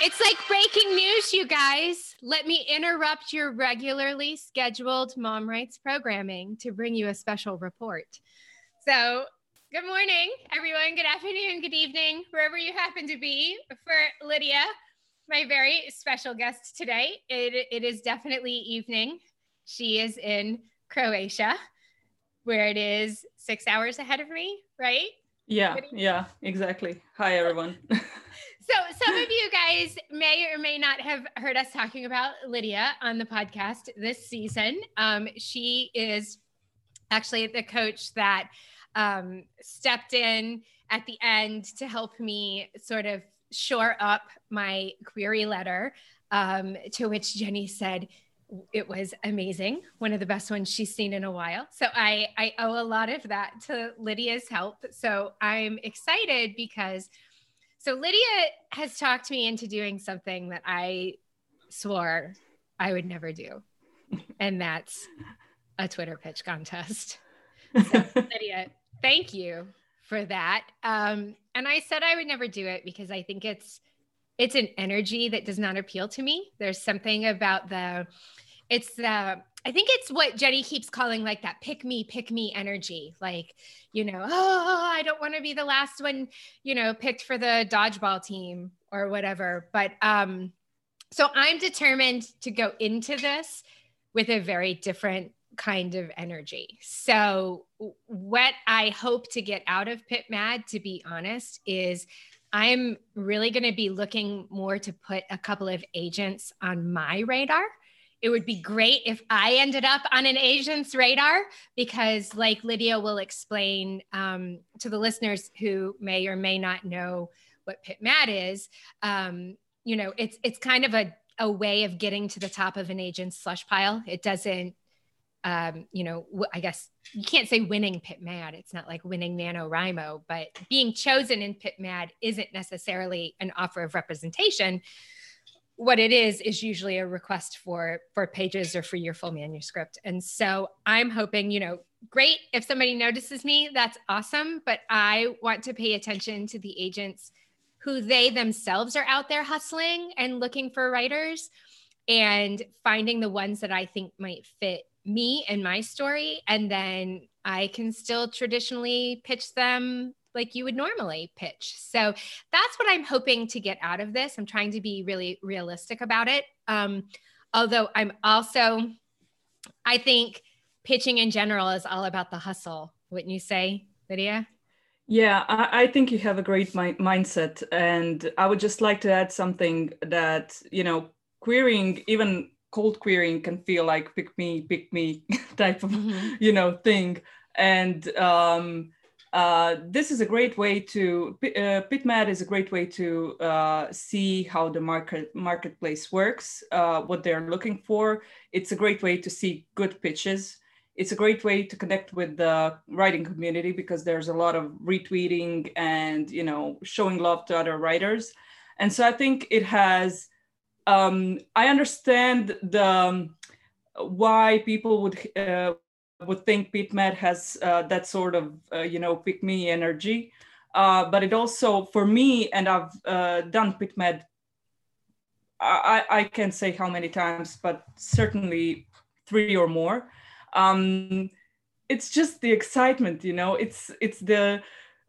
It's like breaking news, you guys. Let me interrupt your regularly scheduled Mom Writes programming to bring you a special report. So, good morning, everyone. Good afternoon, good evening, wherever you happen to be. For Lydia, my very special guest today, it, it is definitely evening. She is in Croatia, where it is six hours ahead of me, right? Yeah, yeah, exactly. Hi, everyone. So, some of you guys may or may not have heard us talking about Lydia on the podcast this season. Um, she is actually the coach that um, stepped in at the end to help me sort of shore up my query letter, um, to which Jenny said, it was amazing. One of the best ones she's seen in a while. So i i owe a lot of that to lydia's help. So i'm excited because so Lydia has talked me into doing something that I swore I would never do. And that's a Twitter pitch contest. So, Lydia, thank you for that. Um, and I said I would never do it because I think it's it's an energy that does not appeal to me. There's something about the it's the I think it's what Jenny keeps calling like that pick me, pick me energy. Like, you know, oh, I don't want to be the last one, you know, picked for the dodgeball team or whatever. But um, so I'm determined to go into this with a very different kind of energy. So, what I hope to get out of Pit Mad, to be honest, is I'm really going to be looking more to put a couple of agents on my radar it would be great if I ended up on an agent's radar because, like Lydia will explain um, to the listeners who may or may not know what Pit Mad is, um, you know, it's it's kind of a, a way of getting to the top of an agent's slush pile. It doesn't, um, you know, I guess you can't say winning Pit Mad. It's not like winning NaNoWriMo, but being chosen in Pit Mad isn't necessarily an offer of representation what it is is usually a request for for pages or for your full manuscript. And so i'm hoping you know great if somebody notices me that's awesome. But i want to pay attention to the agents who they themselves are out there hustling and looking for writers and finding the ones that i think might fit me and my story. And then i can still traditionally pitch them like you would normally pitch. So that's what I'm hoping to get out of this. I'm trying to be really realistic about it. Um, although I'm also, I think pitching in general is all about the hustle, wouldn't you say, Lydia? Yeah, I, I think you have a great mi- mindset. And I would just like to add something that, you know, querying, even cold querying can feel like pick me, pick me type of, mm-hmm. you know, thing. And, um, uh, this is a great way to uh, PitMad is a great way to uh, see how the market marketplace works, uh, what they're looking for. It's a great way to see good pitches. It's a great way to connect with the writing community because there's a lot of retweeting and you know showing love to other writers, and so I think it has. Um, I understand the um, why people would uh, would think PitMad has uh, that sort of, uh, you know, pick me energy. Uh, but it also, for me, and I've uh, done PitMad, I, I can't say how many times, but certainly three or more. Um, it's just the excitement, you know, it's, it's the,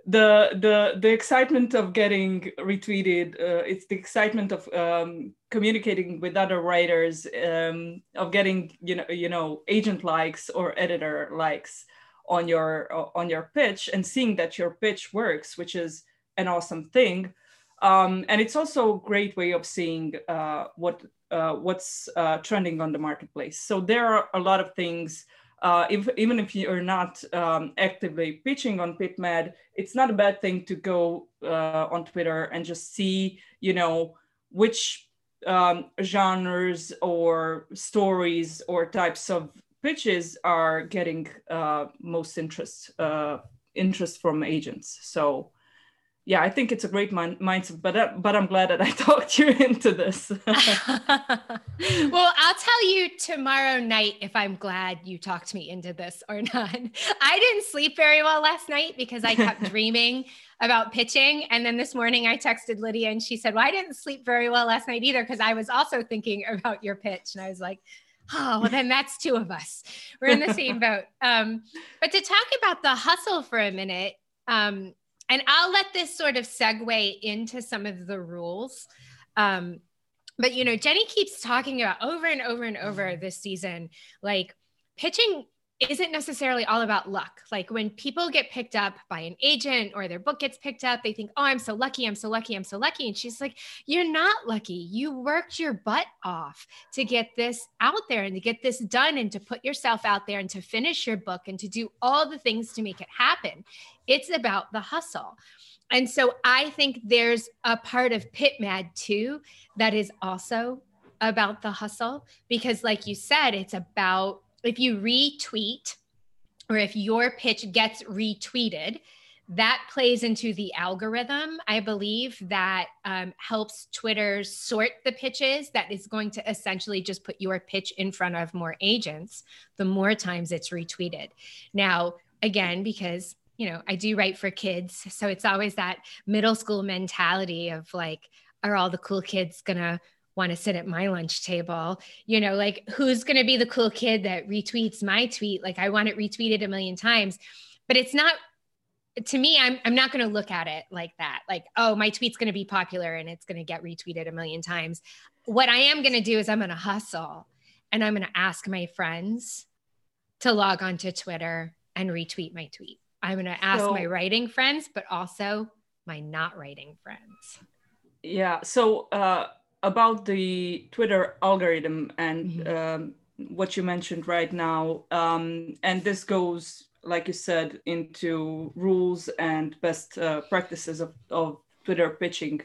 the the the excitement of getting retweeted uh, it's the excitement of um, communicating with other writers um, of getting you know you know agent likes or editor likes on your on your pitch and seeing that your pitch works which is an awesome thing. Um, and it's also a great way of seeing uh, what uh, what's uh, trending on the marketplace. So there are a lot of things uh, if, even if you're not um, actively pitching on PitMad, it's not a bad thing to go uh, on Twitter and just see, you know, which um, genres or stories or types of pitches are getting uh, most interest uh, interest from agents. So yeah, I think it's a great mind- mindset, but uh, but I'm glad that I talked you into this. well, I'll tell you tomorrow night if I'm glad you talked me into this or not. I didn't sleep very well last night because I kept dreaming about pitching. And then this morning I texted Lydia and she said, Well, I didn't sleep very well last night either because I was also thinking about your pitch. And I was like, Oh, well, then that's two of us. We're in the same boat. Um, but to talk about the hustle for a minute, um, and I'll let this sort of segue into some of the rules. Um, but you know, Jenny keeps talking about over and over and over this season, like pitching isn't necessarily all about luck. Like when people get picked up by an agent or their book gets picked up, they think, oh, I'm so lucky, I'm so lucky, I'm so lucky. And she's like, you're not lucky. You worked your butt off to get this out there and to get this done and to put yourself out there and to finish your book and to do all the things to make it happen. It's about the hustle. And so I think there's a part of Pit Mad too that is also about the hustle because, like you said, it's about if you retweet or if your pitch gets retweeted, that plays into the algorithm, I believe, that um, helps Twitter sort the pitches. That is going to essentially just put your pitch in front of more agents the more times it's retweeted. Now, again, because you know, I do write for kids. So it's always that middle school mentality of like, are all the cool kids gonna want to sit at my lunch table. You know like who's going to be the cool kid that retweets my tweet? Like i want it retweeted a million times. But it's not to me i'm, I'm not going to look at it like that. Like oh my tweet's going to be popular and it's going to get retweeted a million times. What i am going to do is i'm going to hustle and i'm going to ask my friends to log on to twitter and retweet my tweet. I'm going to ask so, my writing friends but also my not writing friends. Yeah so uh about the Twitter algorithm and mm-hmm. um, what you mentioned right now, um, and this goes, like you said, into rules and best uh, practices of, of Twitter pitching,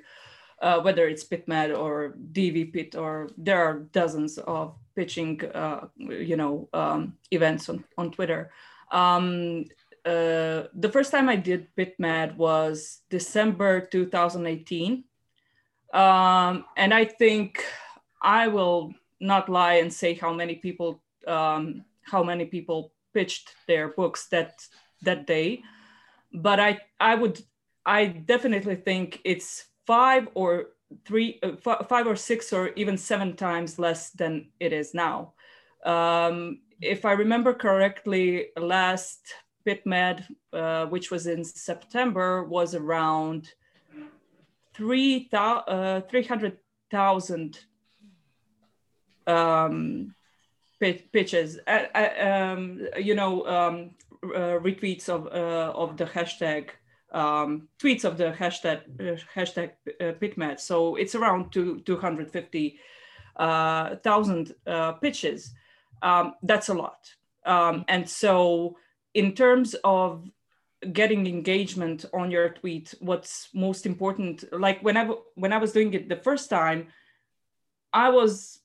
uh, whether it's PitMad or DVPit, or there are dozens of pitching, uh, you know, um, events on, on Twitter. Um, uh, the first time I did PitMad was December 2018 um, and I think I will not lie and say how many people um, how many people pitched their books that that day, but I I would I definitely think it's five or three uh, f- five or six or even seven times less than it is now. Um, if I remember correctly, last PitMad, uh, which was in September, was around three uh, 300,000 um, pitches, uh, uh, um, you know, um, uh, retweets of, uh, of the hashtag, um, tweets of the hashtag, uh, hashtag PitMad. So it's around two, 250,000 pitches. Um, that's a lot. Um, and so in terms of getting engagement on your tweet what's most important like when i when i was doing it the first time i was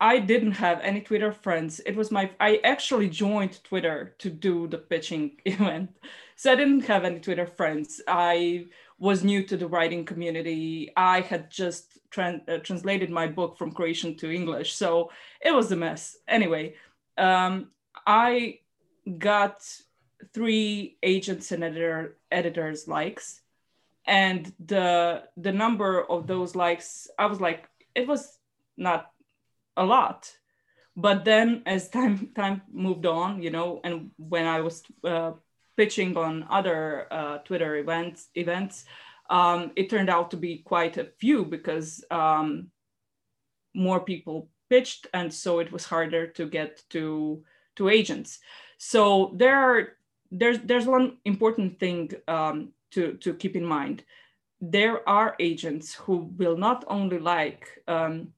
i didn't have any twitter friends. It was my i actually joined twitter to do the pitching event. So i didn't have any twitter friends. I was new to the writing community. I had just uh, translated my book from croatian to english. So it was a mess. Anyway um, i got three agents and editor editors likes. And the the number of those likes i was like it was not a lot. But then as time time moved on you know and when i was uh, pitching on other uh, twitter events events um, it turned out to be quite a few because um, more people pitched and so it was harder to get to to agents. So there are there's there's one important thing um, to to keep in mind. There are agents who will not only like um,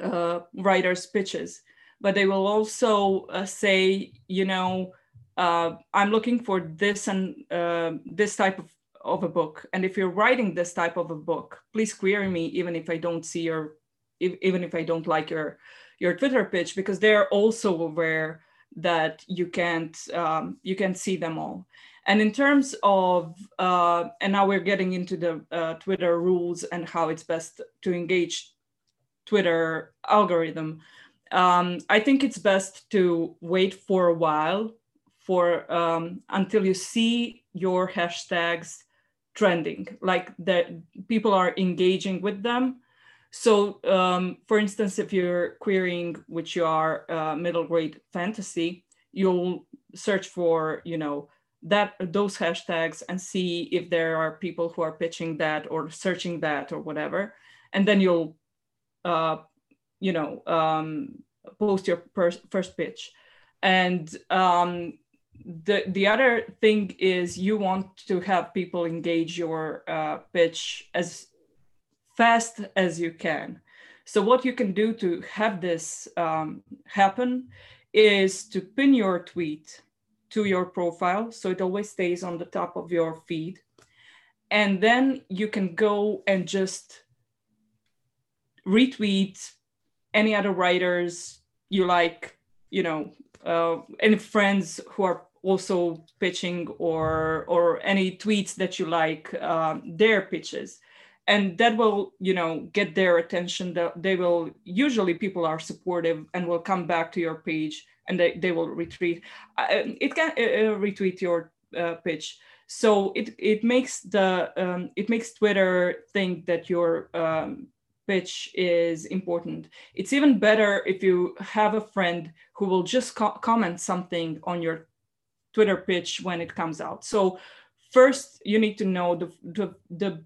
uh, writers' pitches, but they will also uh, say, you know, uh, I'm looking for this and uh, this type of, of a book. And if you're writing this type of a book, please query me, even if I don't see your, if, even if I don't like your your Twitter pitch, because they're also aware that you can't um, you can see them all. And in terms of, uh, and now we're getting into the uh, Twitter rules and how it's best to engage Twitter algorithm. Um, I think it's best to wait for a while for um, until you see your hashtags trending like that people are engaging with them so um, for instance if you're querying which you are uh, middle grade fantasy you'll search for you know that those hashtags and see if there are people who are pitching that or searching that or whatever. And then you'll uh, you know um, post your first pitch. And um, the the other thing is you want to have people engage your uh, pitch as fast as you can. So what you can do to have this um, happen is to pin your tweet to your profile so it always stays on the top of your feed. And then you can go and just retweet any other writers you like you know uh, any friends who are also pitching or or any tweets that you like um, their pitches and that will you know get their attention. They will usually people are supportive and will come back to your page and they, they will retweet. Uh, it can uh, uh, retweet your uh, pitch. So it it makes the um, it makes twitter think that your um, pitch is important. It's even better if you have a friend who will just co- comment something on your twitter pitch when it comes out. So first you need to know the the the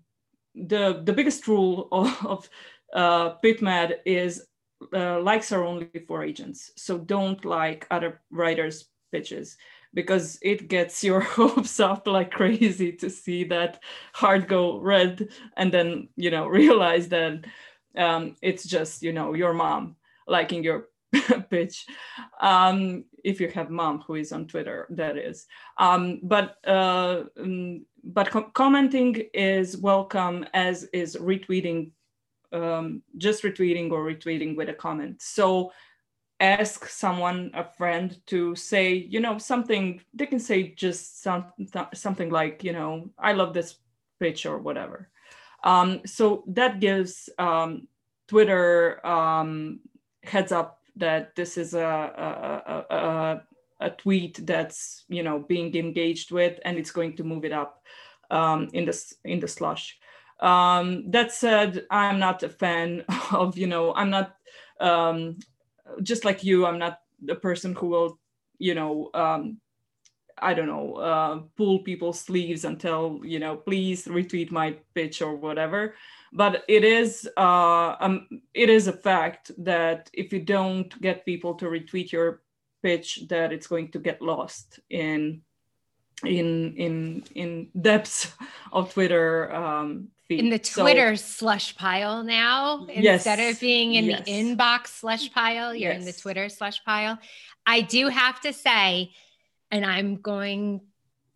the, the biggest rule of, of uh, PitMad is uh, likes are only for agents. So don't like other writers' pitches because it gets your hopes up like crazy to see that heart go red and then you know realize that um, it's just you know your mom liking your pitch um, if you have mom who is on twitter that is um, but uh, um, but com- commenting is welcome as is retweeting um, just retweeting or retweeting with a comment. So ask someone, a friend, to say, you know, something. They can say just some, something like, you know, I love this pitch or whatever. Um, so that gives um, Twitter um, heads up that this is a, a, a, a, tweet that's you know being engaged with, and it's going to move it up um, in the in the slush. Um, that said, I'm not a fan of, you know, I'm not um, just like you, I'm not the person who will, you know, um, I don't know, uh, pull people's sleeves until, you know, please retweet my pitch or whatever. But it is, uh, um, it is a fact that if you don't get people to retweet your pitch, that it's going to get lost in in in in depths of Twitter um, in the Twitter so, slush pile now. Yes, instead of being in yes. the inbox slush pile, you're yes. in the Twitter slush pile. I do have to say, and I'm going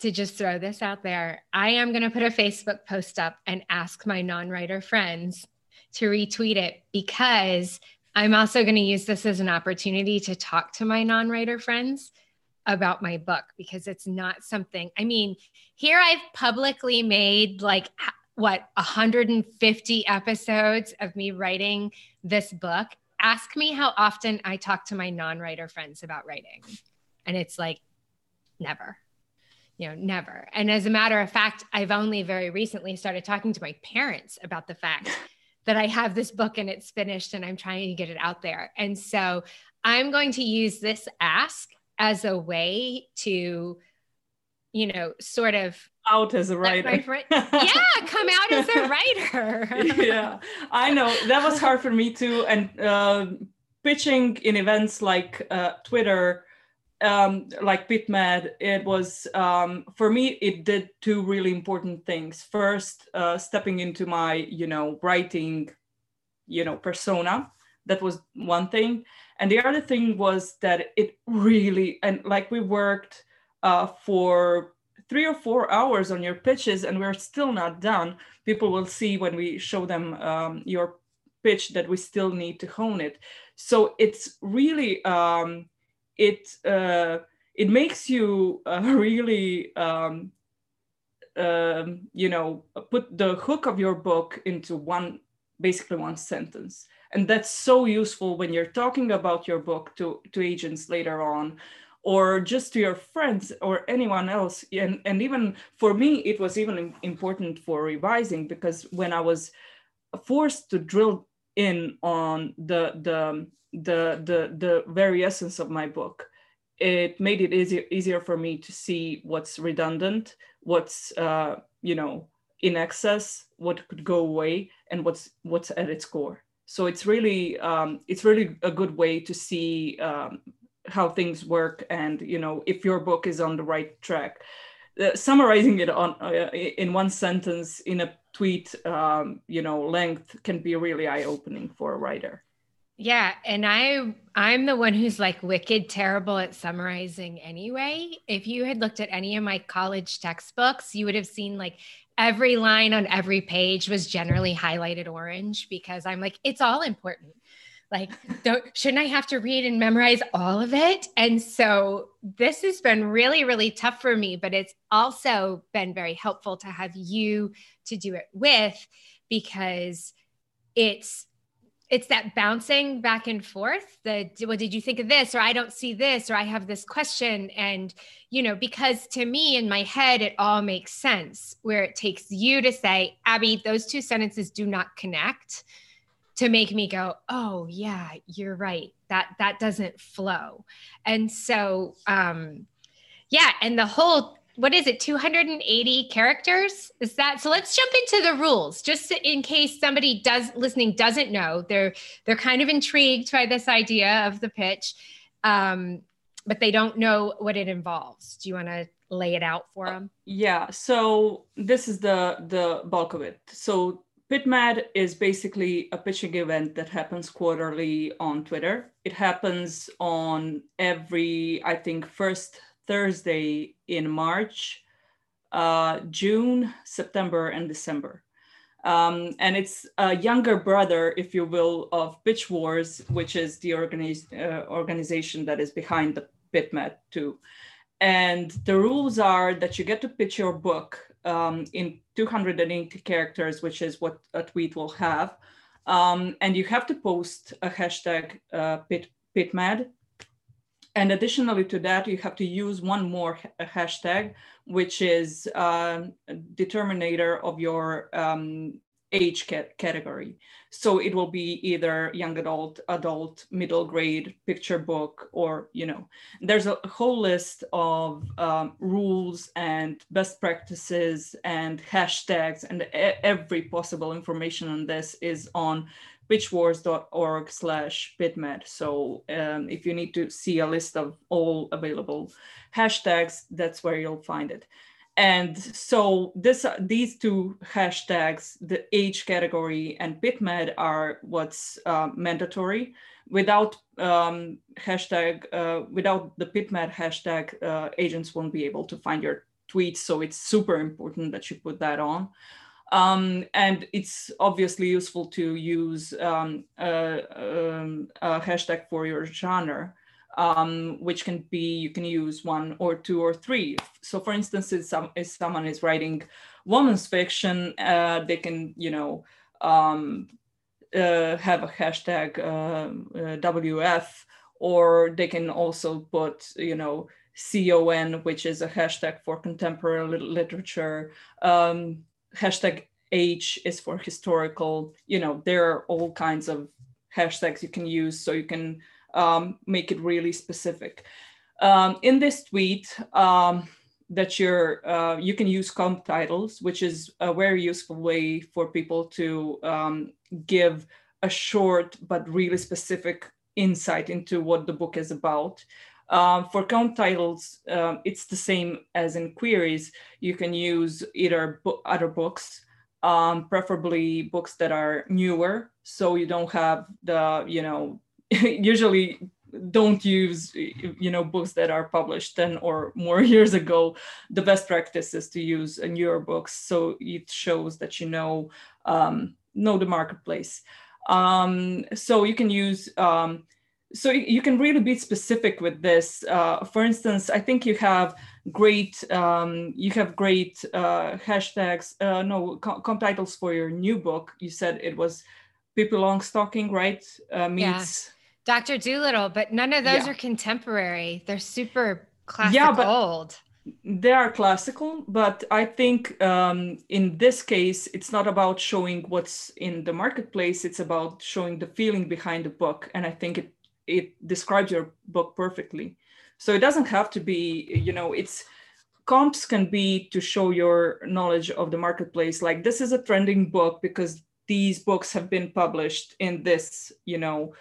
to just throw this out there. I am going to put a Facebook post up and ask my non writer friends to retweet it because I'm also going to use this as an opportunity to talk to my non writer friends about my book because it's not something, I mean, here I've publicly made like what 150 episodes of me writing this book ask me how often i talk to my non-writer friends about writing and it's like never you know never and as a matter of fact i've only very recently started talking to my parents about the fact that i have this book and it's finished and i'm trying to get it out there and so i'm going to use this ask as a way to you know sort of out as a writer. yeah, come out as a writer. yeah, I know that was hard for me too. And uh, pitching in events like uh, Twitter, um, like PitMad, it was um, for me. It did two really important things. First, uh, stepping into my you know writing, you know persona. That was one thing, and the other thing was that it really and like we worked uh, for three or four hours on your pitches and we're still not done, people will see when we show them um, your pitch that we still need to hone it. So it's really, um, it, uh, it makes you uh, really, um, um, you know, put the hook of your book into one, basically one sentence. And that's so useful when you're talking about your book to, to agents later on or just to your friends or anyone else and, and even for me it was even important for revising because when i was forced to drill in on the the the the, the very essence of my book. It made it easier easier for me to see what's redundant what's uh, you know in excess what could go away and what's what's at its core. So it's really um, it's really a good way to see um, how things work and you know if your book is on the right track. Uh, summarizing it on uh, in one sentence in a tweet um, you know length can be really eye-opening for a writer. Yeah and i i'm the one who's like wicked terrible at summarizing anyway. If you had looked at any of my college textbooks you would have seen like every line on every page was generally highlighted orange because i'm like it's all important like shouldn't i have to read and memorize all of it? And so this has been really really tough for me but it's also been very helpful to have you to do it with because it's it's that bouncing back and forth the what did you think of this or i don't see this or i have this question? And you know because to me in my head it all makes sense where it takes you to say abby those two sentences do not connect to make me go oh yeah you're right. That that doesn't flow. And so um yeah and the whole what is it 280 characters? Is that so let's jump into the rules just in case somebody does listening doesn't know. They're they're kind of intrigued by this idea of the pitch um but they don't know what it involves. Do you want to lay it out for them? yeah so this is the the bulk of it. So PitMad is basically a pitching event that happens quarterly on Twitter. It happens on every, I think, first Thursday in March, uh, June, September, and December. Um, and it's a younger brother, if you will, of Pitch Wars, which is the organiz- uh, organization that is behind the PitMad too. And the rules are that you get to pitch your book um, in 280 characters, which is what a tweet will have. Um, and you have to post a hashtag uh, pit, pitmad. And additionally to that, you have to use one more ha hashtag, which is uh, determinator of your um, age cat category. So it will be either young adult, adult, middle grade, picture book, or, you know, there's a whole list of um, rules and best practices and hashtags and every possible information on this is on pitchwars.org slash pitmad. So um, if you need to see a list of all available hashtags, that's where you'll find it and so this these two hashtags the age category and pitmad are what's uh, mandatory. Without um, hashtag uh, without the pitmad hashtag uh, agents won't be able to find your tweets. So it's super important that you put that on. Um, and it's obviously useful to use um, a, um, a hashtag for your genre um, which can be you can use one or two or three. So, for instance, if, some, if someone is writing women's fiction, uh, they can you know um, uh, have a hashtag uh, uh WF, or they can also put you know CON, which is a hashtag for contemporary literature. Um, hashtag H is for historical. You know, there are all kinds of hashtags you can use, so you can um, make it really specific. Um, in this tweet, um, that you're uh, you can use comp titles, which is a very useful way for people to um, give a short but really specific insight into what the book is about. Um, for comp titles, um, it's the same as in queries. You can use either bo other books, um, preferably books that are newer, so you don't have the you know usually don't use you know books that are published 10 or more years ago. The best practice is to use a newer books so it shows that you know um, know the marketplace. Um, so you can use um, so you can really be specific with this. Uh, for instance i think you have great um, you have great uh, hashtags uh, no comp titles for your new book. You said it was Pippi long Longstocking right? Uh, meets Dr. Dolittle, but none of those yeah. are contemporary. They're super classic yeah, but old. They are classical, but I think um, in this case, it's not about showing what's in the marketplace. It's about showing the feeling behind the book, and I think it it describes your book perfectly. So it doesn't have to be, you know, it's comps can be to show your knowledge of the marketplace. Like this is a trending book because these books have been published in this, you know,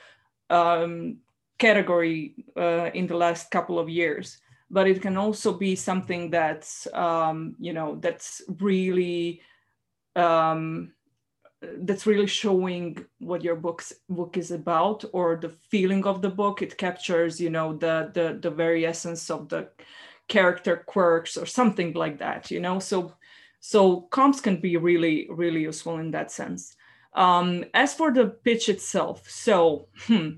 um, category uh, in the last couple of years. But it can also be something that's, um, you know, that's really um, that's really showing what your book's book is about or the feeling of the book. It captures you know the the the very essence of the character quirks or something like that you know? So so comps can be really really useful in that sense um, as for the pitch itself so hmm,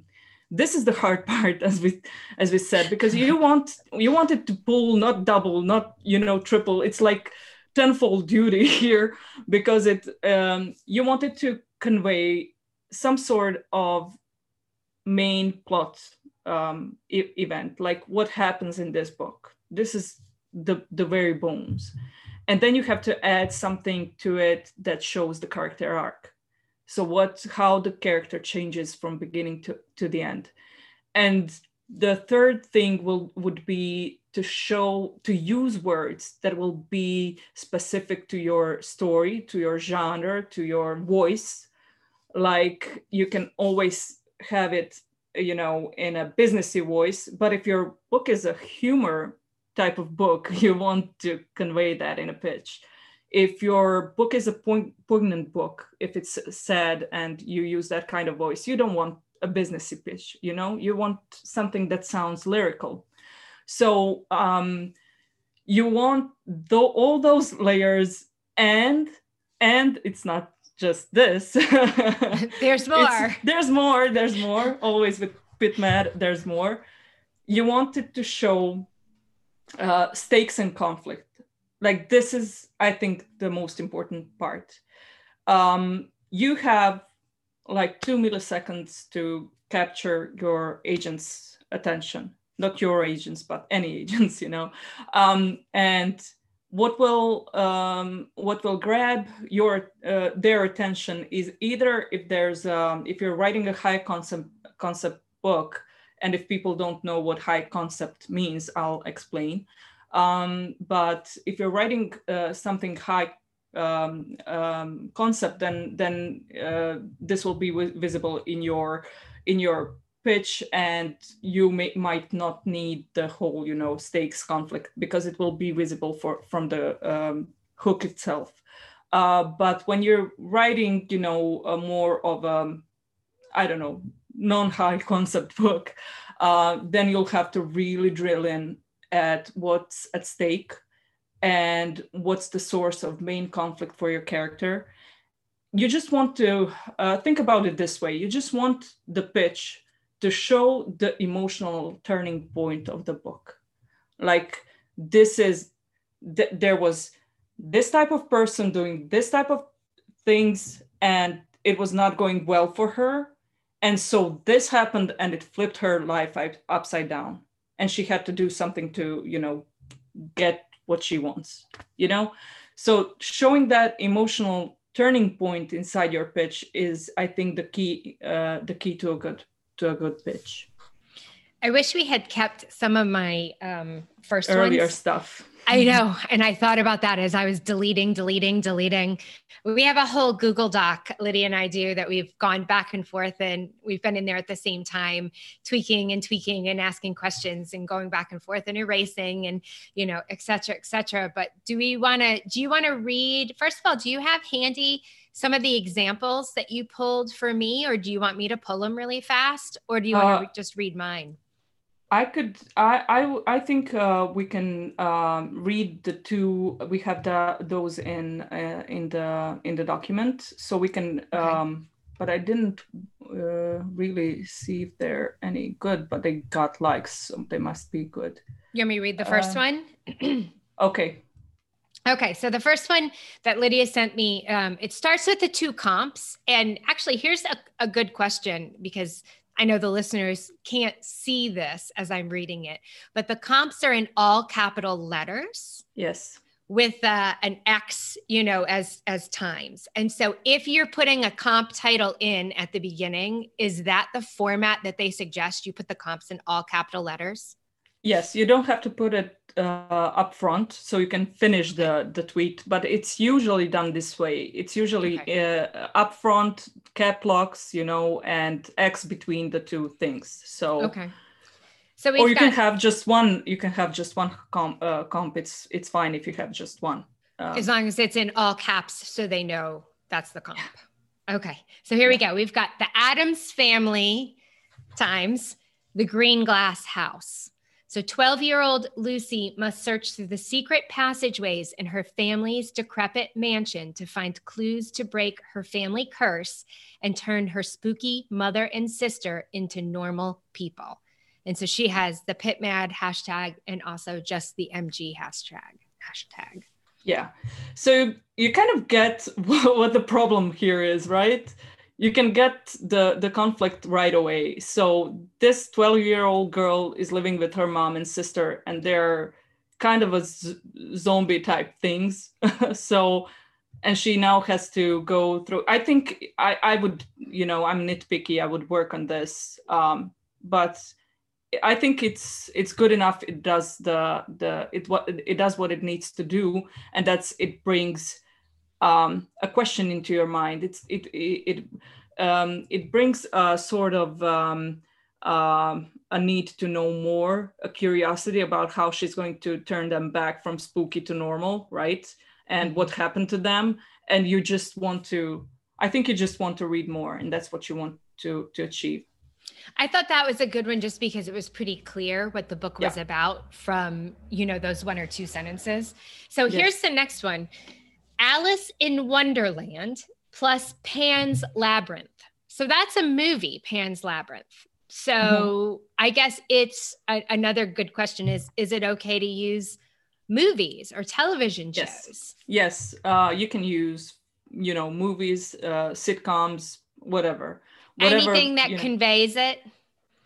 this is the hard part as we as we said because you want you want it to pull not double not you know triple. It's like tenfold duty here because it um, you wanted to convey some sort of main plot um, e- event like what happens in this book. This is the the very bones. And then you have to add something to it that shows the character arc so what how the character changes from beginning to, to the end. And the third thing will would be to show to use words that will be specific to your story to your genre to your voice. Like you can always have it you know in a businessy voice but if your book is a humor type of book you want to convey that in a pitch if your book is a poignant book if it's sad and you use that kind of voice you don't want a businessy pitch you know you want something that sounds lyrical so um, you want all those layers and and it's not just this. there's more. there's more. There's more. Always with PitMad, there's more. You wanted to show uh, stakes and conflict. Like this is, I think, the most important part. Um, you have like two milliseconds to capture your agent's attention. Not your agents but any agents you know? Um, and what will um, what will grab your uh, their attention is either if there's um, if you're writing a high concept concept book and if people don't know what high concept means i'll explain um, but if you're writing uh, something high um, um, concept then then uh, this will be visible in your in your pitch and you may, might not need the whole you know stakes conflict because it will be visible for from the um, hook itself. Uh, but when you're writing you know a more of a i don't know non-high concept book uh, then you'll have to really drill in at what's at stake and what's the source of main conflict for your character. You just want to uh, think about it this way. You just want the pitch to show the emotional turning point of the book. Like this is th- there was this type of person doing this type of things and it was not going well for her. And so this happened and it flipped her life upside down and she had to do something to you know get what she wants you know so showing that emotional turning point inside your pitch is i think the key uh, the key to a good to a good pitch. I wish we had kept some of my um, first earlier ones. stuff. I know. And I thought about that as I was deleting, deleting, deleting. We have a whole Google Doc, Lydia and I do, that we've gone back and forth and we've been in there at the same time, tweaking and tweaking and asking questions and going back and forth and erasing and, you know, et cetera, et cetera. But do we want to, do you want to read, first of all, do you have handy some of the examples that you pulled for me, or do you want me to pull them really fast, or do you want to uh, just read mine? I could. I I I think uh, we can um, read the two. We have the those in uh, in the in the document, so we can. Okay. Um, but I didn't uh, really see if they're any good. But they got likes, so they must be good. You want me to read the first uh, one? okay. Okay, so the first one that Lydia sent me, um, it starts with the two comps. And actually, here's a, a good question because I know the listeners can't see this as I'm reading it, but the comps are in all capital letters. Yes. With uh, an X, you know, as as times. And so if you're putting a comp title in at the beginning, is that the format that they suggest you put the comps in all capital letters? Yes, you don't have to put it uh, up front, so you can finish the the tweet. But it's usually done this way. It's usually okay. uh, up front, cap locks, you know, and X between the two things. So okay. So or you got... can have just one. You can have just one comp. Uh, comp. It's it's fine if you have just one. Um, as long as it's in all caps, so they know that's the comp. Yeah. Okay. So here yeah. we go. We've got the Addams family times the Greenglass House. So 12 year old Lucy must search through the secret passageways in her family's decrepit mansion to find clues to break her family curse and turn her spooky mother and sister into normal people. And so she has the PitMad hashtag and also just the MG hashtag. Hashtag. Yeah. So you kind of get what the problem here is, right? You can get the the conflict right away. So this 12 year old girl is living with her mom and sister and they're kind of a z- zombie type things. So and she now has to go through i think i i would you know i'm nitpicky i would work on this um but i think it's it's good enough it does the the it what it does what it needs to do and that's it brings um, a question into your mind. It's it it it, um, it brings a sort of um, uh, a need to know more, a curiosity about how she's going to turn them back from spooky to normal, right? And what mm-hmm. happened to them. And you just want to, I think you just want to read more, and that's what you want to to achieve. I thought that was a good one just because it was pretty clear what the book was yeah. about from, you know, those one or two sentences. So yes. here's the next one. Alice in Wonderland plus Pan's Labyrinth. So that's a movie, Pan's Labyrinth. So mm-hmm. I guess it's a, another good question is is it okay to use movies or television shows? Yes, yes. Uh, you can use you know movies, uh, sitcoms, whatever. whatever Anything that conveys know. it.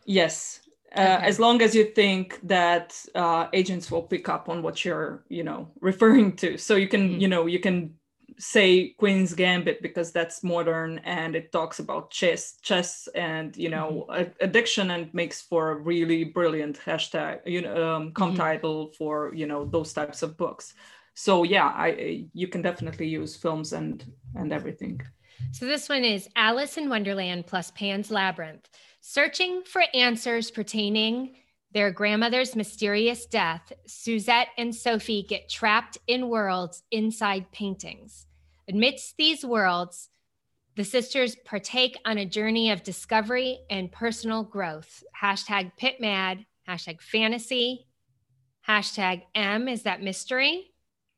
Yes, uh, okay. as long as you think that uh, agents will pick up on what you're you know referring to so you can mm-hmm. you know you can say queen's gambit because that's modern and it talks about chess chess and you know mm-hmm. addiction and makes for a really brilliant hashtag you know um, com mm-hmm. title for you know those types of books so yeah i you can definitely use films and and everything so this one is alice in wonderland plus pan's labyrinth Searching for answers pertaining their grandmother's mysterious death, Suzette and Sophie get trapped in worlds inside paintings. Amidst these worlds, the sisters partake on a journey of discovery and personal growth. Hashtag pitmad, hashtag fantasy, hashtag M, is that mystery?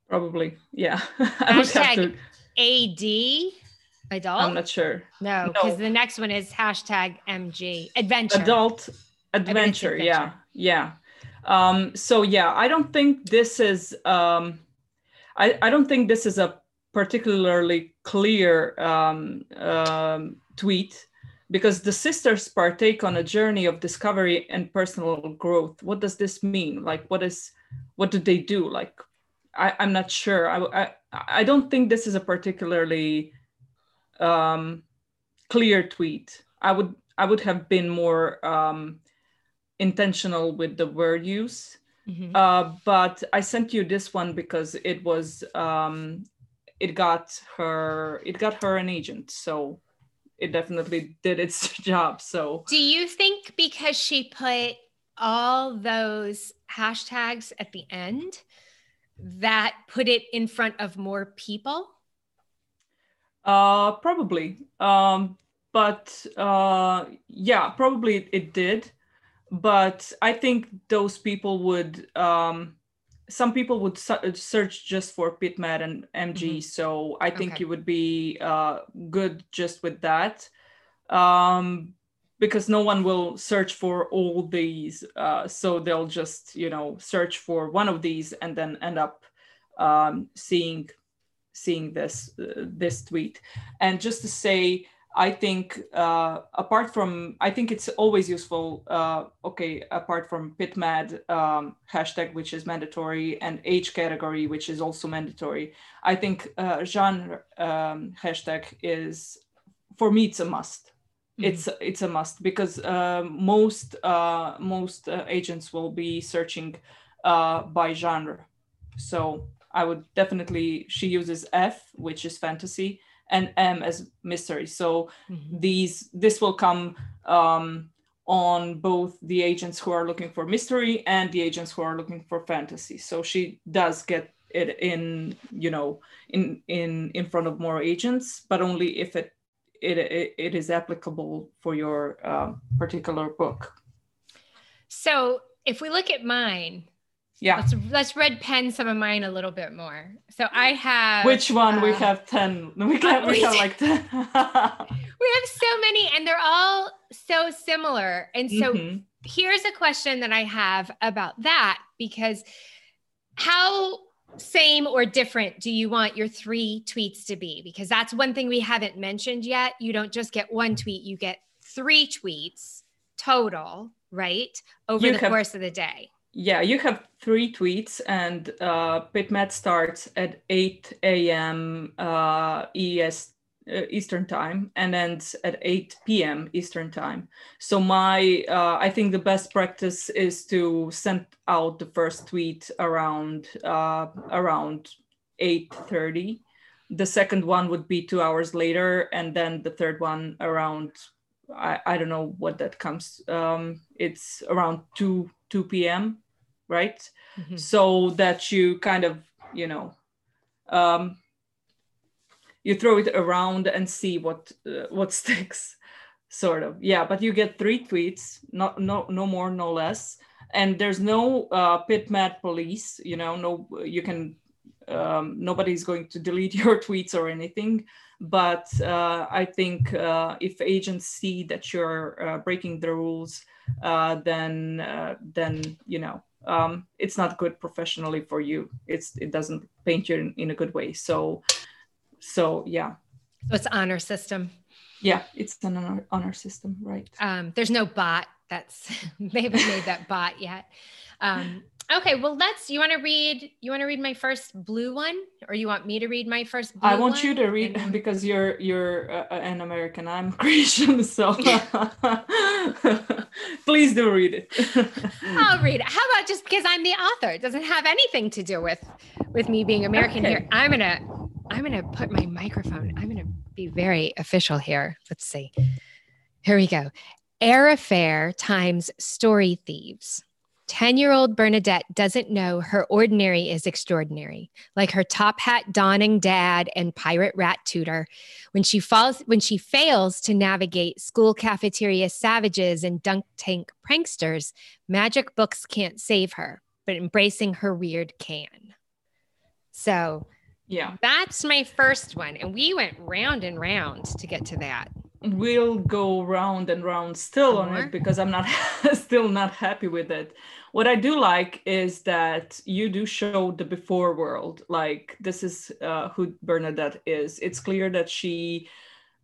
Probably, yeah. hashtag AD, Adult? I'm not sure. No, because no. the next one is hashtag MG adventure. Adult adventure. adventure. Yeah. Yeah. Um, so yeah, I don't think this is um, I, I don't think this is a particularly clear um, um, tweet because the sisters partake on a journey of discovery and personal growth. What does this mean? Like, what is, what do they do? Like, I, I'm not sure. I, I, I don't think this is a particularly um, clear tweet. I would I would have been more um, intentional with the word use. Mm-hmm. Uh, but I sent you this one because it was um, it got her it got her an agent, so it definitely did its job. So do you think because she put all those hashtags at the end that put it in front of more people? Uh, probably. Um, but uh, yeah, probably it did. But I think those people would, um, some people would su- search just for PitMad and MG. Mm-hmm. So I think okay. it would be uh, good just with that. Um, because no one will search for all these. Uh, so they'll just, you know, search for one of these and then end up um, seeing seeing this uh, this tweet and just to say I think uh, apart from, I think it's always useful. Uh, okay, apart from PitMad um, hashtag, which is mandatory, and age category, which is also mandatory. I think uh, genre um, hashtag is, for me, it's a must. Mm-hmm. It's it's a must because uh, most uh, most uh, agents will be searching by genre. So I would definitely. She uses F, which is fantasy and M as mystery. So mm-hmm. these this will come um, on both the agents who are looking for mystery and the agents who are looking for fantasy. So she does get it in you know in in in front of more agents, but only if it it it, it is applicable for your uh, particular book. So if we look at mine, yeah. Let's let's red pen some of mine a little bit more. So i have which one? Uh, we have 10 we, can, we have like 10 we have so many and they're all so similar. And so mm-hmm. here's a question that i have about that because how same or different do you want your three tweets to be? Because that's one thing we haven't mentioned yet. You don't just get one tweet you get three tweets total right over you the have- course of the day yeah, you have three tweets, and uh, PitMad starts at 8 a.m. Uh, ES, uh, Eastern time and ends at 8 p.m. Eastern time. So my, uh, I think the best practice is to send out the first tweet around uh, around 8:30. The second one would be two hours later, and then the third one around I, I don't know what that comes. Um, it's around 2 2 p.m. right? Mm-hmm. So that you kind of you know um, you throw it around and see what uh, what sticks, sort of. Yeah, but you get three tweets, not no no more, no less. And there's no uh, PitMad police. You know, no you can um, nobody's going to delete your tweets or anything but uh, I think uh, if agents see that you're uh, breaking the rules, uh, then uh, then you know um, it's not good professionally for you. It's it doesn't paint you in, in a good way. So so yeah. So it's honor system. Yeah, it's an honor, honor system, right? Um, there's no bot. That's they haven't made that bot yet. Um, Okay, well, let's. You want to read? You want to read my first blue one, or you want me to read my first? I want one? you to read and... because you're you're uh, an American. I'm Christian, so please do read it. I'll read it. How about just because I'm the author? It doesn't have anything to do with with me being American. Okay. Here, I'm gonna I'm gonna put my microphone. I'm gonna be very official here. Let's see. Here we go. Air affair times story thieves. 10 year old Bernadette doesn't know her ordinary is extraordinary, like her top hat donning dad and pirate rat tutor. When she falls, when she fails to navigate school cafeteria savages and dunk tank pranksters, magic books can't save her, but embracing her weird can. So, yeah, that's my first one. And we went round and round to get to that we'll go round and round still on it because I'm not still not happy with it. What I do like is that you do show the before world. Like this is uh, who Bernadette is. It's clear that she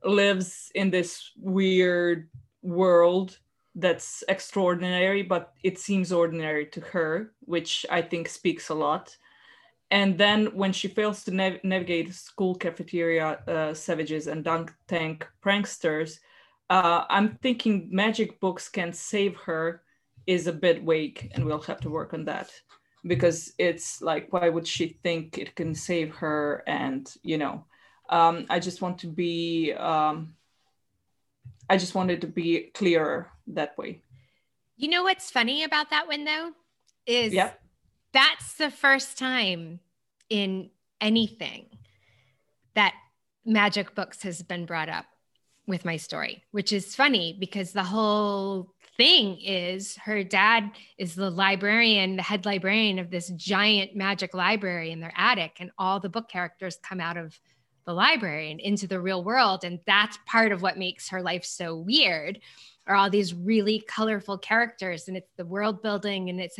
lives in this weird world that's extraordinary, but it seems ordinary to her, which I think speaks a lot and then when she fails to nav- navigate school cafeteria uh, savages and dunk tank pranksters uh, i'm thinking magic books can save her is a bit vague and we'll have to work on that. Because it's like why would she think it can save her and you know um, i just want to be um, i just wanted to be clearer that way. You know what's funny about that one though? Is yep that's the first time in anything that magic books has been brought up with my story, which is funny because the whole thing is her dad is the librarian, the head librarian of this giant magic library in their attic, and all the book characters come out of the library and into the real world. And that's part of what makes her life so weird are all these really colorful characters and it's the world building and it's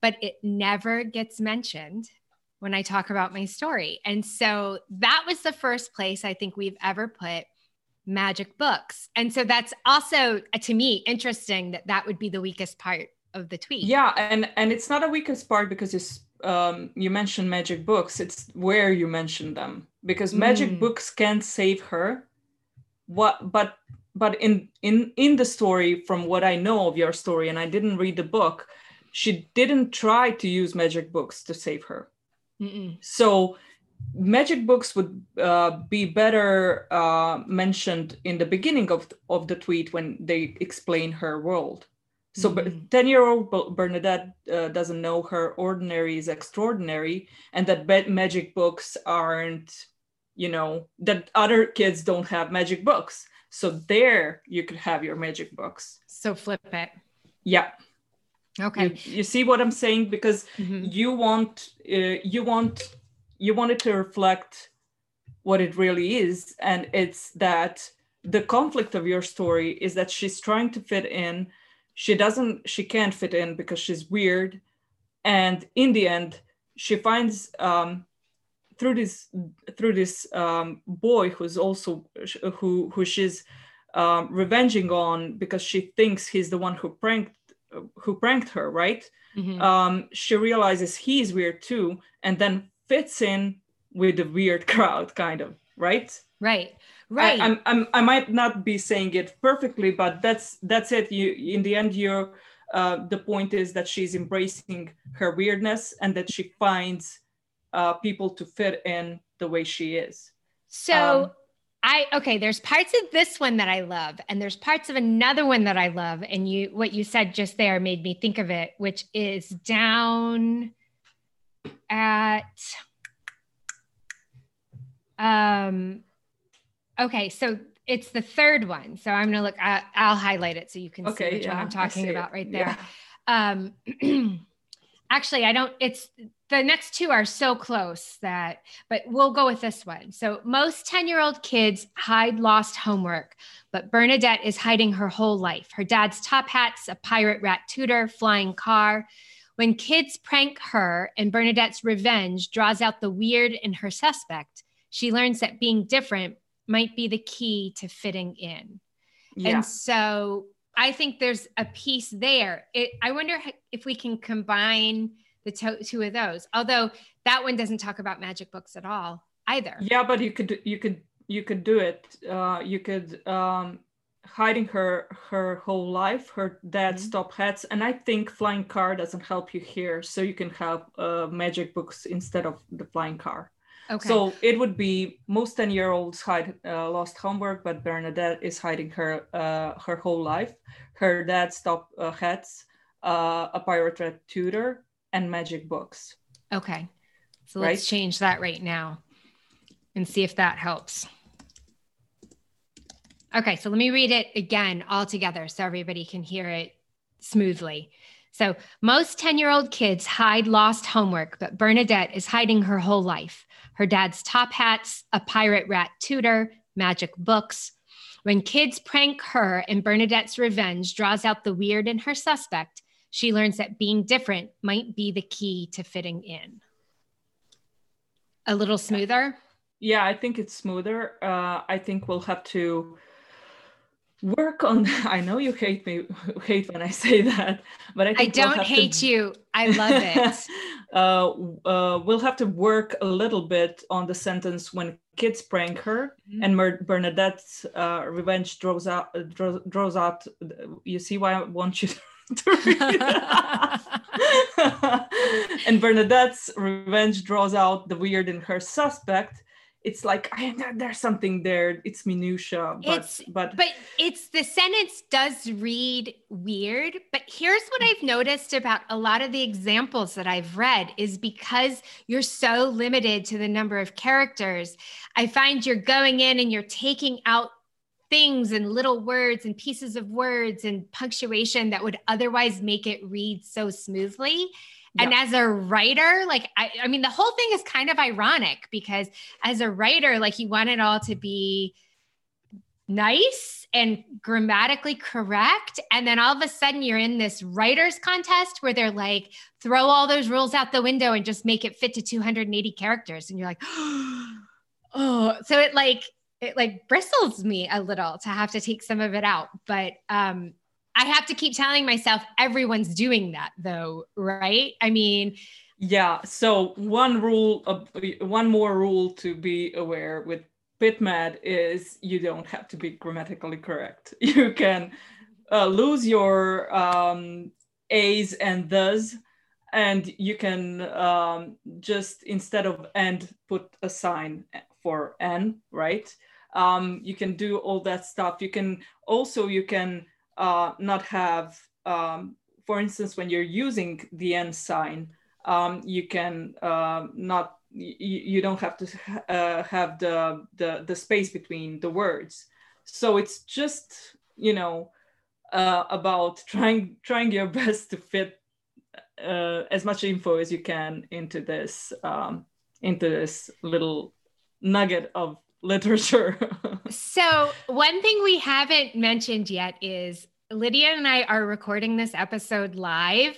but it never gets mentioned when I talk about my story. And so that was the first place I think we've ever put magic books. And so that's also uh, to me interesting that that would be the weakest part of the tweet. Yeah, and and it's not a weakest part because it's um, you mentioned magic books. It's where you mention them because magic Mm. books can't save her. What, but but in in in the story, from what I know of your story, and I didn't read the book, she didn't try to use magic books to save her. Mm-mm. So magic books would uh, be better uh, mentioned in the beginning of, of the tweet when they explain her world. So Mhm. 10 year old Bernadette uh, doesn't know her ordinary is extraordinary and that ba- magic books aren't, you know, that other kids don't have magic books. So there you could have your magic books. So flip it. Yeah. Okay. You, you see what I'm saying? Because Mhm. you want uh, you want you want it to reflect what it really is and it's that the conflict of your story is that she's trying to fit in she doesn't she can't fit in because she's weird and in the end she finds um through this through this um boy who's also who who she's um revenging on because she thinks he's the one who pranked who pranked her right Mhm. um, she realizes he's weird too, and then fits in with the weird crowd, kind of, right? right. Right. I, I'm, I'm, I might not be saying it perfectly, but that's that's it. You, in the end, you're. Uh, the point is that she's embracing her weirdness and that she finds uh, people to fit in the way she is. So Um, I okay, there's parts of this one that I love and there's parts of another one that I love and you what you said just there made me think of it which is down at um okay, so it's the third one. So I'm to look I, I'll highlight it so you can see Okay, which one yeah, I'm talking see about right there. Yeah. Um actually I don't it's the next two are so close that but we'll go with this one. So most 10-year-old kids hide lost homework, but Bernadette is hiding her whole life. Her dad's top hats, a pirate rat tutor, flying car. When kids prank her and Bernadette's revenge draws out the weird in her suspect, she learns that being different might be the key to fitting in. Yeah. And so I think there's a piece there. It, I wonder if we can combine the to- two of those. Although that one doesn't talk about magic books at all either. yeah but you could you could you could do it uh you could um hiding her her whole life her dad's Mhm. top hats and i think flying car doesn't help you here so you can have uh magic books instead of the flying car Okay. so it would be most 10 year olds hide uh, lost homework but bernadette is hiding her uh her whole life her dad's top uh, hats uh a pirate red tutor and magic books okay. So Right? let's change that right now and see if that helps. Okay, so let me read it again all together so everybody can hear it smoothly. So, most 10 year old kids hide lost homework, but Bernadette is hiding her whole life. Her dad's top hats, a pirate rat tutor, magic books. When kids prank her and Bernadette's revenge draws out the weird in her suspect, she learns that being different might be the key to fitting in. A little smoother? yeah i think it's smoother uh i think we'll have to work on i know you hate me hate when i say that but i I think we'll don't have to- hate you. I love it. uh, uh, we'll have to work a little bit on the sentence when kids prank her Mhm. and Mer- Bernadette's uh, revenge draws out uh, draws, draws out. You see why I want you to and Bernadette's revenge draws out the weird in her suspect. It's like I, there- there's something there. It's minutia, but It's- but But it's the sentence does read weird. But here's what I've noticed about a lot of the examples that I've read is because you're so limited to the number of characters, I find you're going in and you're taking out things and little words and pieces of words and punctuation that would otherwise make it read so smoothly. And as a writer, like, I, I mean, the whole thing is kind of ironic because as a writer, like, you want it all to be nice and grammatically correct. And then all of a sudden, you're in this writer's contest where they're like, throw all those rules out the window and just make it fit to 280 characters. And you're like, oh, so it like, it like bristles me a little to have to take some of it out. But um, I have to keep telling myself everyone's doing that though, right? I mean, yeah. So one rule, of, one more rule to be aware with PitMad is you don't have to be grammatically correct. You can uh, lose your um, A's and thes, and you can um, just instead of and put a sign for n, right? Um, you can do all that stuff. You can also you can uh, not have, um, for instance, when you're using the n sign, um, you can uh, not you, you don't have to uh, have the, the the space between the words. So it's just you know uh, about trying trying your best to fit uh, as much info as you can into this um, into this little nugget of literature. so one thing we haven't mentioned yet is Lydia and I are recording this episode live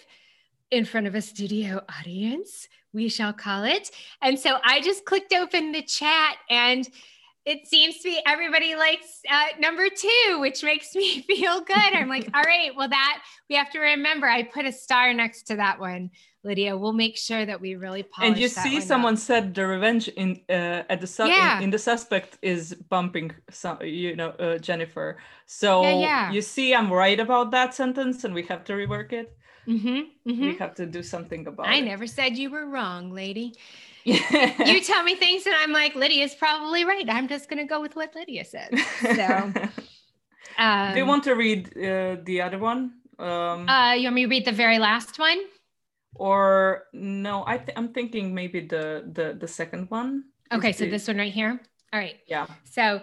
in front of a studio audience, we shall call it. And so I just clicked open the chat and it seems to be everybody likes uh, number two, which makes me feel good. I'm like, all right, well, that we have to remember. I put a star next to that one, Lydia. We'll make sure that we really polish. And you see, someone up. said the revenge in uh, at the su- yeah. in, in, the suspect is bumping, some, you know, uh, Jennifer. So yeah, yeah. you see, I'm right about that sentence, and we have to rework it. Mm-hmm, mm-hmm. We have to do something about I it. I never said you were wrong, lady. you tell me things and I'm like, Lydia's probably right. I'm just going to go with what Lydia said. So, um, do you want to read uh, the other one? Um, uh, you want me to read the very last one? Or no, I th- I'm thinking maybe the the the second one. Okay, so the, this one right here. All right. Yeah. So,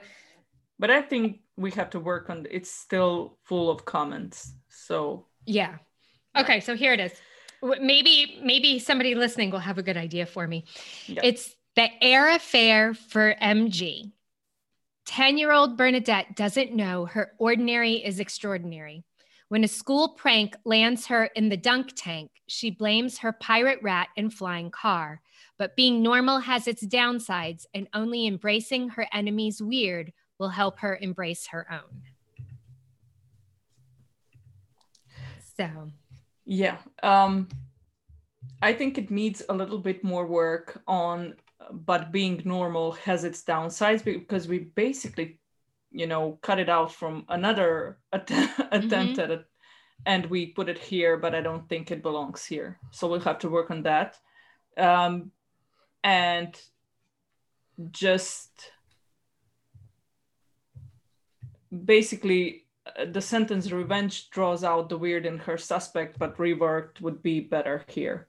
but I think we have to work on. It's still full of comments. So yeah. Okay, so here it is maybe maybe somebody listening will have a good idea for me. Yeah. It's the air affair for MG. 10 year old Bernadette doesn't know her ordinary is extraordinary. When a school prank lands her in the dunk tank, she blames her pirate rat and flying car. But being normal has its downsides, and only embracing her enemy's weird will help her embrace her own. So yeah. Um, I think it needs a little bit more work on, but being normal has its downsides because we basically, you know, cut it out from another att- attempt mm-hmm. at it and we put it here, but I don't think it belongs here. So we'll have to work on that. Um, and just basically uh, the sentence revenge draws out the weird in her suspect, but reworked would be better here.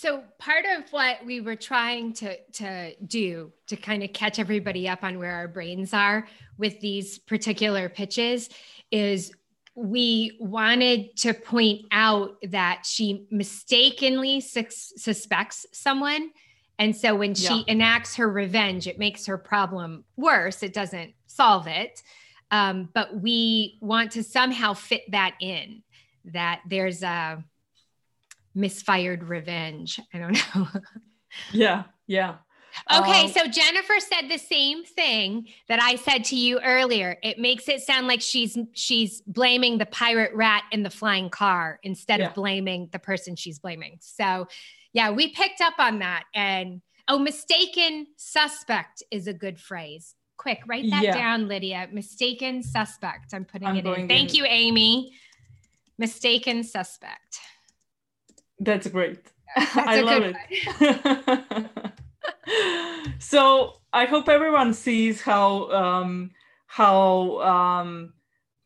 So part of what we were trying to to do to kind of catch everybody up on where our brains are with these particular pitches is we wanted to point out that she mistakenly sus- suspects someone. And so when she yeah. enacts her revenge it makes her problem worse. It doesn't solve it. Um, but we want to somehow fit that in that there's a misfired revenge. I don't know. yeah, yeah. Okay, um, so Jennifer said the same thing that I said to you earlier. It makes it sound like she's she's blaming the pirate rat in the flying car instead yeah. of blaming the person she's blaming. So, yeah, we picked up on that and oh, mistaken suspect is a good phrase. Quick, write that yeah. down, Lydia. Mistaken suspect. I'm putting I'm it in. Thank in. you, Amy. Mistaken suspect. That's great. That's I love it. so I hope everyone sees how um, how um,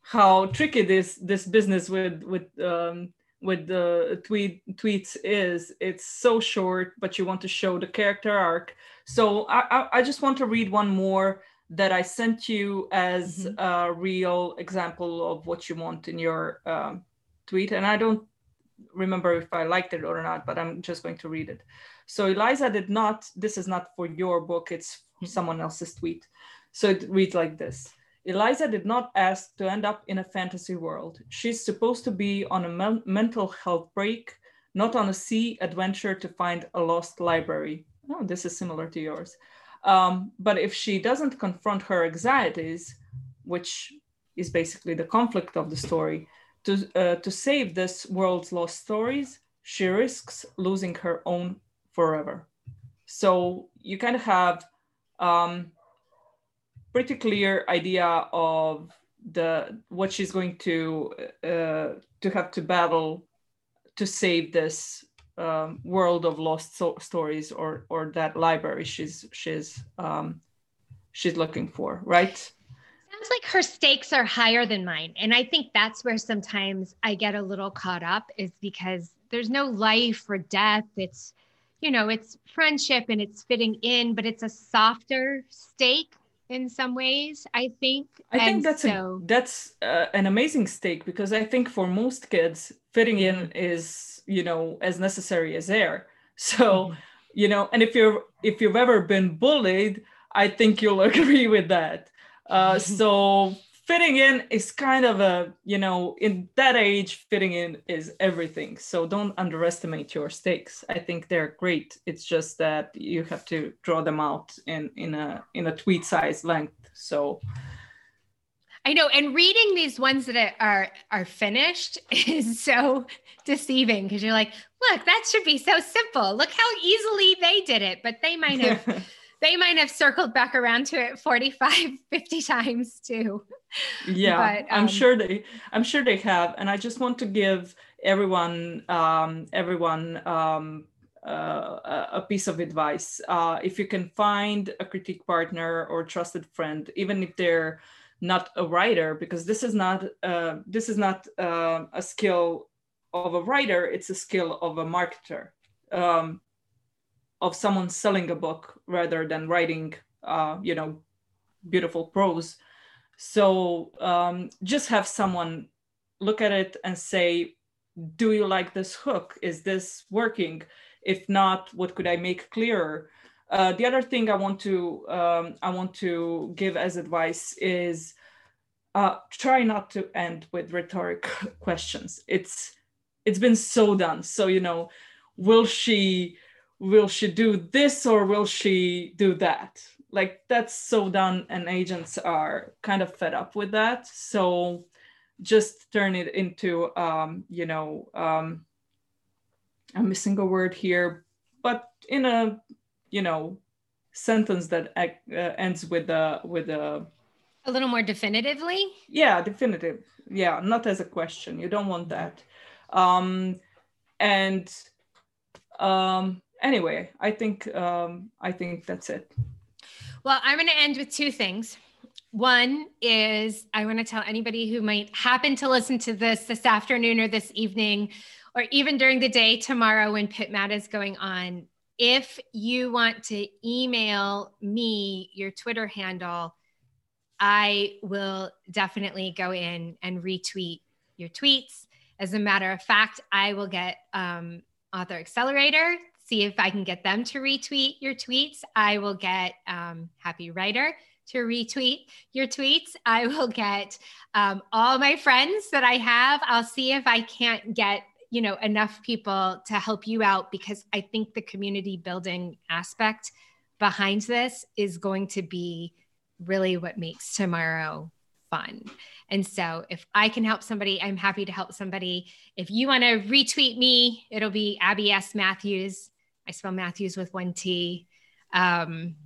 how tricky this this business with with um, with the tweet tweets is. It's so short, but you want to show the character arc. So I, I, I just want to read one more that I sent you as mm-hmm. a real example of what you want in your um, tweet. And I don't remember if I liked it or not, but I'm just going to read it. So Eliza did not, this is not for your book, it's mm-hmm. someone else's tweet. So it reads like this. Eliza did not ask to end up in a fantasy world. She's supposed to be on a me- mental health break, not on a sea adventure to find a lost library. Oh, this is similar to yours. Um, but if she doesn't confront her anxieties, which is basically the conflict of the story, to, uh, to save this world's lost stories, she risks losing her own forever. So you kind of have um, pretty clear idea of the what she's going to uh, to have to battle to save this um, world of lost so- stories or or that library she's she's um, she's looking for, right? Sounds like her stakes are higher than mine, and I think that's where sometimes I get a little caught up is because there's no life or death. It's you know it's friendship and it's fitting in, but it's a softer stake in some ways i think. I and think that's so... a, that's uh, an amazing stake because i think for most kids fitting in is you know as necessary as air. So mm-hmm. you know and if you're if you've ever been bullied i think you'll agree with that uh, so fitting in is kind of a you know in that age fitting in is everything. So don't underestimate your stakes. I think they're great. It's just that you have to draw them out in in a in a tweet size length. So I know, and reading these ones that are are finished is so deceiving because you're like, look, that should be so simple. Look how easily they did it, but they might have they might have circled back around to it 45 50 times too. Yeah but, um, i'm sure they i'm sure they have and i just want to give everyone um, everyone um, uh, a piece of advice. Uh, if you can find a critique partner or trusted friend even if they're not a writer because this is not uh, this is not uh, a skill of a writer it's a skill of a marketer. Um, of someone selling a book rather than writing uh, you know beautiful prose. So um, just have someone look at it and say do you like this hook? Is this working? If not what could i make clearer? Uh, the other thing i want to um, i want to give as advice is uh, try not to end with rhetoric questions. It's it's been so done. So you know will she will she do this or will she do that? Like that's so done and agents are kind of fed up with that. So just turn it into um, you know um, i'm missing a word here but in a you know sentence that uh, ends with a with a a little more definitively? Yeah definitive. Yeah not as a question. You don't want that. Um, and um, anyway, I think um, I think that's it. Well, I'm going to end with two things. One is I want to tell anybody who might happen to listen to this this afternoon or this evening, or even during the day tomorrow when PitMad is going on. If you want to email me your Twitter handle, I will definitely go in and retweet your tweets. As a matter of fact, I will get um, Author Accelerator see if I can get them to retweet your tweets. I will get um, Happy Writer to retweet your tweets. I will get um, all my friends that I have. I'll see if I can't get you know enough people to help you out because I think the community building aspect behind this is going to be really what makes tomorrow fun. And so if I can help somebody, I'm happy to help somebody. If you want to retweet me, it'll be Abby S. Matthews. I spell Matthews with one T. Um,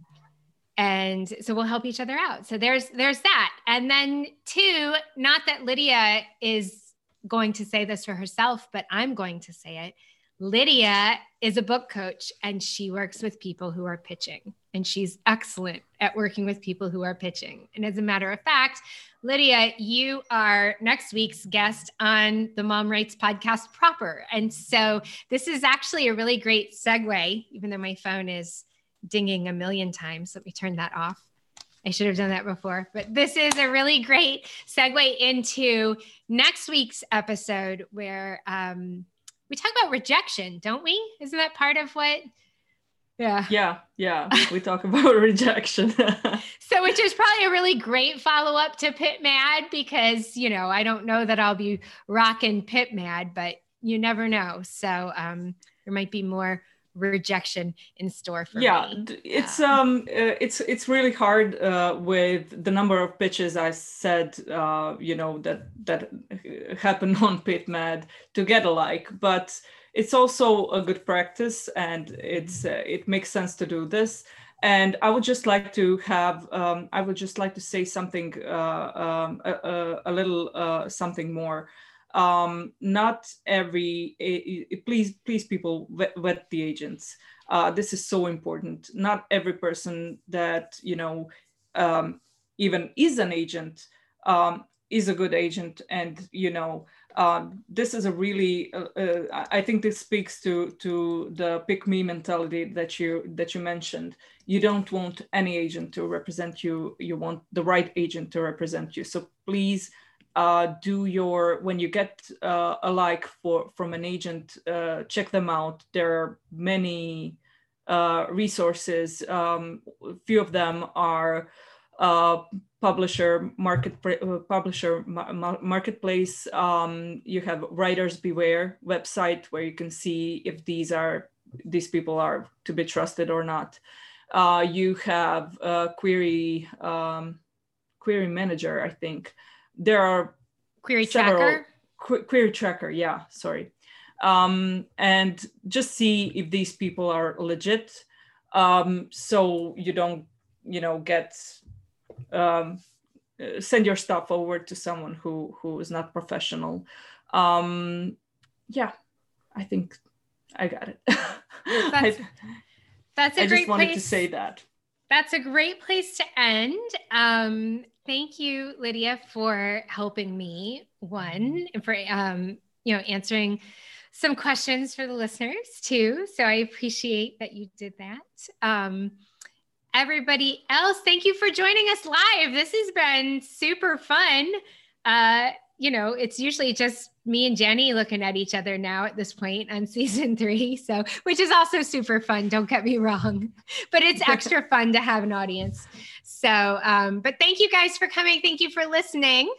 and so we'll help each other out. So there's there's that. And then two, not that Lydia is going to say this for herself, but I'm going to say it. Lydia is a book coach and she works with people who are pitching, and she's excellent at working with people who are pitching. And as a matter of fact, Lydia, you are next week's guest on the Mom Writes podcast proper. And so this is actually a really great segue, even though my phone is dinging a million times. Let me turn that off. I should have done that before, but this is a really great segue into next week's episode where um, we talk about rejection, don't we? Isn't that part of what? Yeah. Yeah. Yeah. We talk about rejection. so, which is probably a really great follow up to Pit Mad because, you know, I don't know that I'll be rocking Pit Mad, but you never know. So, um, there might be more rejection in store for yeah, me. it's um uh, it's it's really hard uh, with the number of pitches I said uh, you know that that happen on PitMed to get a like, but it's also a good practice and it's uh, it makes sense to do this. And I would just like to have um, I would just like to say something uh, um, a, a, a, little uh, something more. Um, not every please please people vet, vet the agents. Uh, this is so important. Not every person that you know um, even is an agent um, is a good agent. And you know um, this is a really uh, uh, i think this speaks to to the pick me mentality that you that you mentioned. You don't want any agent to represent you. You want the right agent to represent you. So please uh, do your when you get uh, a like for from an agent uh, check them out. There are many uh, resources. Um, few of them are uh, publisher market uh, publisher ma- marketplace. Um, you have writers beware website where you can see if these are these people are to be trusted or not. You have query um, query manager i think. There are query tracker? qu- query tracker yeah sorry. Um, and just see if these people are legit. Um, so you don't you know get um, send your stuff over to someone who who is not professional um, yeah i think i got it that's, that's a I great just wanted place. to say that that's a great place to end um, thank you, Lydia, for helping me. One, and for um, you know, answering some questions for the listeners too. So I appreciate that you did that. Um, everybody else, thank you for joining us live. This has been super fun. Uh, you know, it's usually just me and Jenny looking at each other now at this point on season three. So, which is also super fun. Don't get me wrong, but it's extra fun to have an audience. So, um, but thank you guys for coming. Thank you for listening.